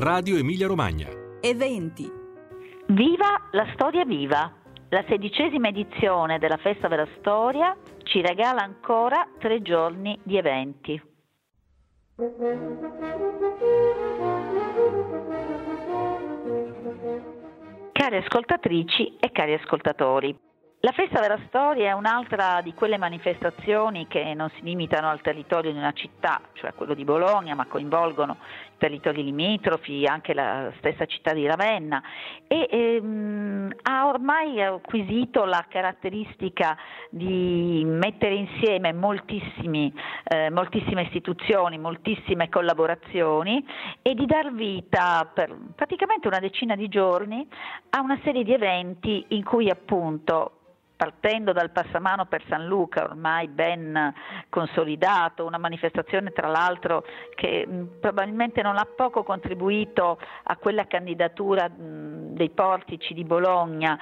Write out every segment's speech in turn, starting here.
Radio Emilia Romagna. Eventi. Viva la storia viva! La sedicesima edizione della Festa della Storia ci regala ancora tre giorni di eventi. Cari ascoltatrici e cari ascoltatori, la festa della storia è un'altra di quelle manifestazioni che non si limitano al territorio di una città, cioè quello di Bologna, ma coinvolgono i territori limitrofi, anche la stessa città di Ravenna. E ehm, ha ormai acquisito la caratteristica di mettere insieme eh, moltissime istituzioni, moltissime collaborazioni e di dar vita per praticamente una decina di giorni a una serie di eventi in cui appunto partendo dal passamano per San Luca, ormai ben consolidato, una manifestazione tra l'altro che probabilmente non ha poco contribuito a quella candidatura dei portici di Bologna,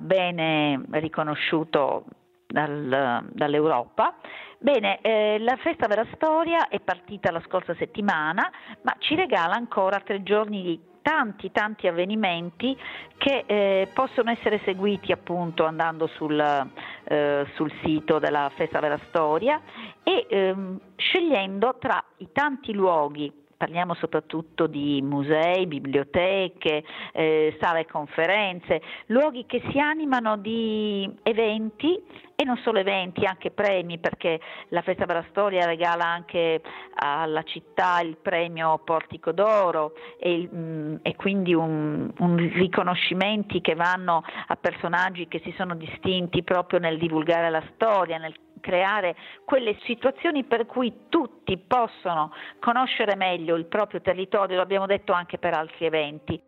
bene riconosciuto dal, dall'Europa. Bene, eh, la festa della storia è partita la scorsa settimana, ma ci regala ancora tre giorni di tanti tanti avvenimenti che eh, possono essere seguiti appunto andando sul, eh, sul, sito della Festa della Storia e ehm, scegliendo tra i tanti luoghi parliamo soprattutto di musei, biblioteche, eh, sale conferenze, luoghi che si animano di eventi e non solo eventi, anche premi, perché la Festa della Storia regala anche alla città il premio Portico d'Oro e, mh, mm, e quindi un, un riconoscimenti che vanno a personaggi che si sono distinti proprio nel divulgare la storia, nel creare quelle situazioni per cui tutti possono conoscere meglio il proprio territorio, lo abbiamo detto anche per altri eventi.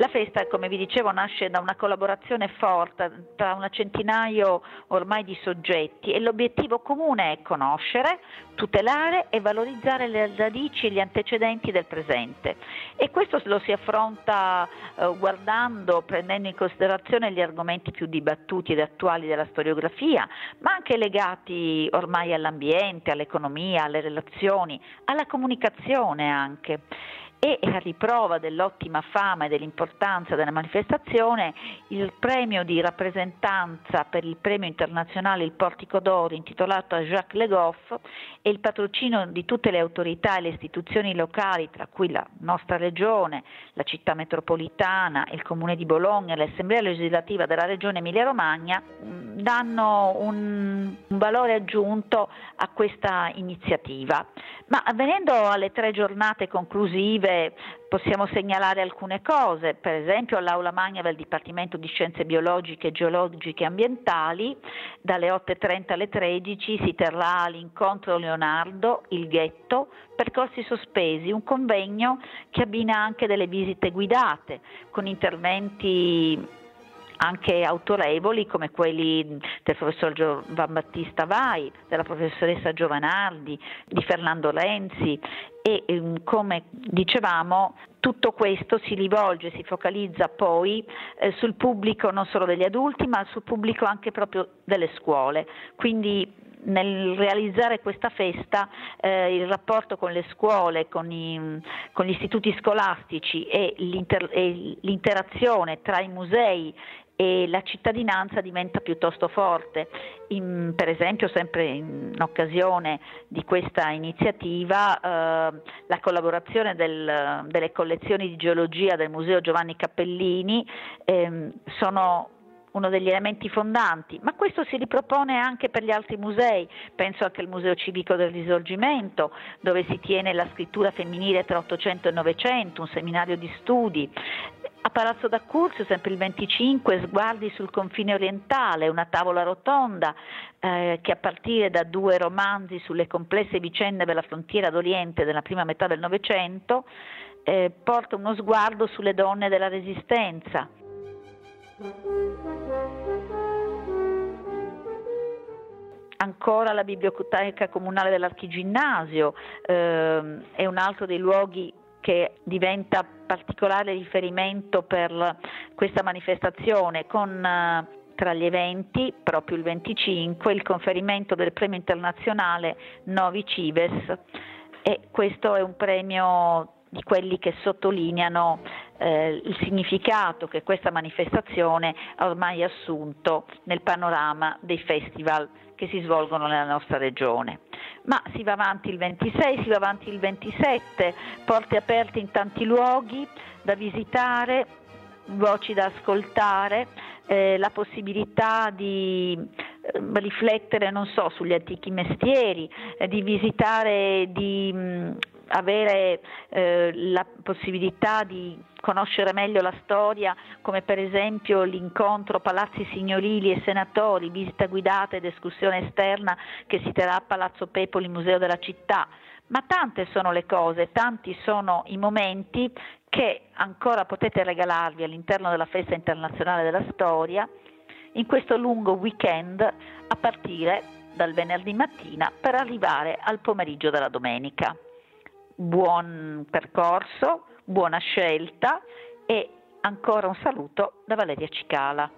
La festa, come vi dicevo, nasce da una collaborazione forte tra un centinaio ormai di soggetti e l'obiettivo comune è conoscere, tutelare e valorizzare le radici e gli antecedenti del presente. E questo lo si affronta eh, guardando, prendendo in considerazione gli argomenti più dibattuti ed attuali della storiografia, ma anche legati ormai all'ambiente, all'economia, alle relazioni, alla comunicazione anche e a riprova dell'ottima fama e dell'importanza della manifestazione il premio di rappresentanza per il premio internazionale Il Portico d'Oro intitolato a Jacques Le Goff e il patrocinio di tutte le autorità e le istituzioni locali, tra cui la nostra regione, la città metropolitana, il comune di Bologna l'Assemblea legislativa della regione Emilia-Romagna, danno un, un valore aggiunto a questa iniziativa. Ma venendo alle tre giornate conclusive possiamo segnalare alcune cose, per esempio all'aula magna del Dipartimento di Scienze Biologiche, Geologiche e Ambientali, dalle 8.30 alle 13 si terrà l'incontro Leonardo, il ghetto, percorsi sospesi, un convegno che abbina anche delle visite guidate con interventi anche autorevoli come quelli del professor Giovan Battista Vai, della professoressa Giovanardi, di Fernando Renzi e ehm, come dicevamo tutto questo si rivolge, si focalizza poi eh, sul pubblico non solo degli adulti ma sul pubblico anche proprio delle scuole. Quindi nel realizzare questa festa eh, il rapporto con le scuole, con, i, con gli istituti scolastici e, e, l'interazione tra i musei e la cittadinanza diventa piuttosto forte. In, per esempio, sempre in occasione di questa iniziativa, eh, la collaborazione del, delle collezioni di geologia del Museo Giovanni Cappellini eh, sono uno degli elementi fondanti, ma questo si ripropone anche per gli altri musei, penso anche al Museo Civico del Risorgimento, dove si tiene la scrittura femminile tra 800 e 900, un seminario di studi. A Palazzo d'Accurzio, sempre il 25, sguardi sul confine orientale, una tavola rotonda eh, che a partire da due romanzi sulle complesse vicende della frontiera d'Oriente della prima metà del Novecento eh, porta uno sguardo sulle donne della Resistenza. Ancora la biblioteca comunale dell'Archiginnasio eh, è un altro dei luoghi che diventa particolare riferimento per questa manifestazione con eh, tra gli eventi, proprio il 25, il conferimento del premio internazionale Novi Cives. E questo è un premio di quelli che sottolineano eh, il significato che questa manifestazione ha ormai assunto nel panorama dei festival che si svolgono nella nostra regione. Ma si va avanti il 26, si va avanti il 27, porte aperte in tanti luoghi da visitare, voci da ascoltare, eh, la possibilità di eh, riflettere, non so, sugli antichi mestieri, eh, di visitare, di mh, avere eh, la possibilità di conoscere meglio la storia, come per esempio l'incontro Palazzi Signorili e Senatori, visita guidata ed escursione esterna che si terrà a Palazzo Pepoli, Museo della Città. Ma tante sono le cose, tanti sono i momenti che ancora potete regalarvi all'interno della Festa internazionale della storia in questo lungo weekend a partire dal venerdì mattina per arrivare al pomeriggio della domenica. Buon percorso, buona scelta e ancora un saluto da Valeria Cicala.